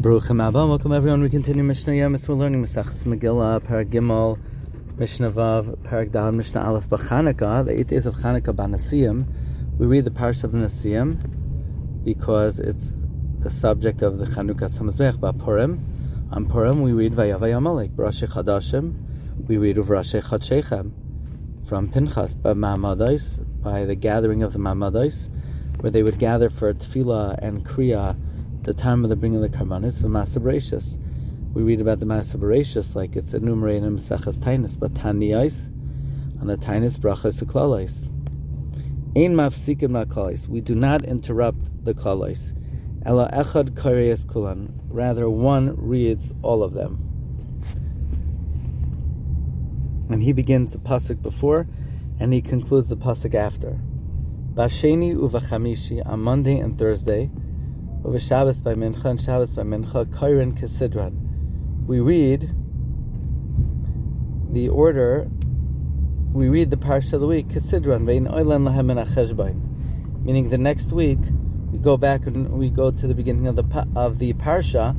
Baruch welcome everyone. We continue Mishnah Yomis. We're learning Mesechas Megillah, Parag Gimel, Mishnah Vav, Parag Dal, Mishnah Aleph, B'Chanukah, the eight days of Chanukah Banasiyim. We read the Parsha of Nasiyim because it's the subject of the Chanukah Samazvech, Purim. On Purim we read Vayavay Amalek, B'Rashi Chadashim, we read Uvrashi Chadshechem from Pinchas, by Mamadais, by the gathering of the Mamadais, where they would gather for Tefillah and Kriya the time of the bringing of the karbanis, the Masabratius. We read about the Masabratius like it's enumerated in Mesechas Tainus, but Taniyais, and the Tainus Brachas Klalais. Ein mafsikin makalais. We do not interrupt the klalais. Ela echad kareis kulan. Rather, one reads all of them. And he begins the pasuk before, and he concludes the pasuk after. Basheni uvachamishi on Monday and Thursday, over Shabbos by Mincha and Shabbos by Mincha, Kairin Kesidran. We read the order, we read the Parsha of the week, Kesidran, Vein Oilan Lahem. Meaning the next week, we go back and we go to the beginning of the of the Parsha.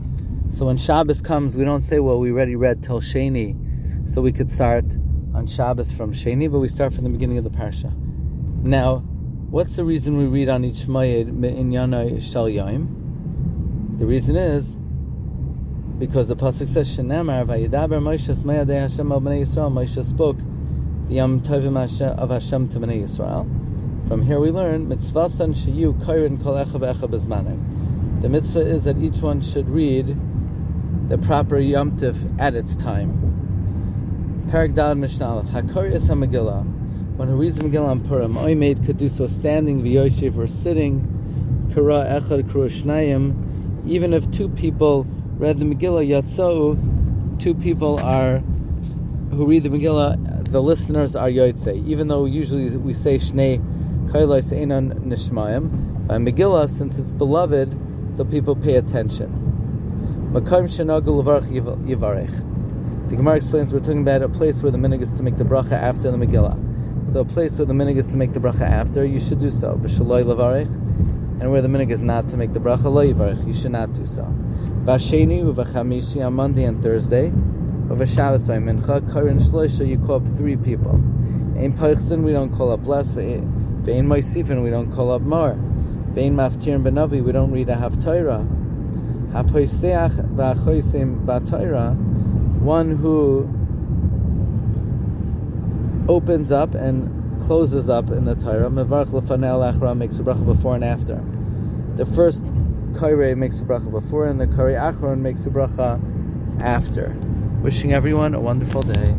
So when Shabbos comes, we don't say, well, we already read till Sheni, so we could start on Shabbos from Sheni, but we start from the beginning of the Parsha. Now, What's the reason we read on each Mayid in Yanai Shal Yaim? The reason is because the pasuk says Shenamar Vayidaber Moshe Smayadei Hashem Al Bnei Yisrael. Moshe spoke the Yom Tovim of Hashem to Bnei Yisrael. From here we learn mitzvasan sheyu kairin kol echa v'echa The mitzvah is that each one should read the proper Yom at its time. Parak Dad Mishnah Hakari Megillah when he reads the Megillah on Purim, I made do so standing, v'yoshev, or sitting, kara echad shnayim, even if two people read the Megillah yatzau, two people are who read the Megillah, the listeners are yotze. Even though usually we say shnei kailos einon nishmayim, by Megillah, since it's beloved, so people pay attention. Makom shenagul yivarech. The Gemara explains we're talking about a place where the minig is to make the bracha after the Megillah. So a place where the minig is to make the bracha after, you should do so. V'shaloi levarich. And where the minig is not to make the bracha lo yivarich, you should not do so. V'asheni u'v'chamishi on Monday and Thursday. V'shabbos mincha karin shloisha, you call up three people. Ein peichsin, we don't call up less. V'ein moisifin, we don't call up more. V'ein maftirin benavi, we don't read a haftarah. Hapoiseach v'achoisim one who opens up and closes up in the Torah. Mevarch lefanel achra makes a bracha before and after. The first kaire makes a bracha before, and the kaire achron makes a bracha after. Wishing everyone a wonderful day.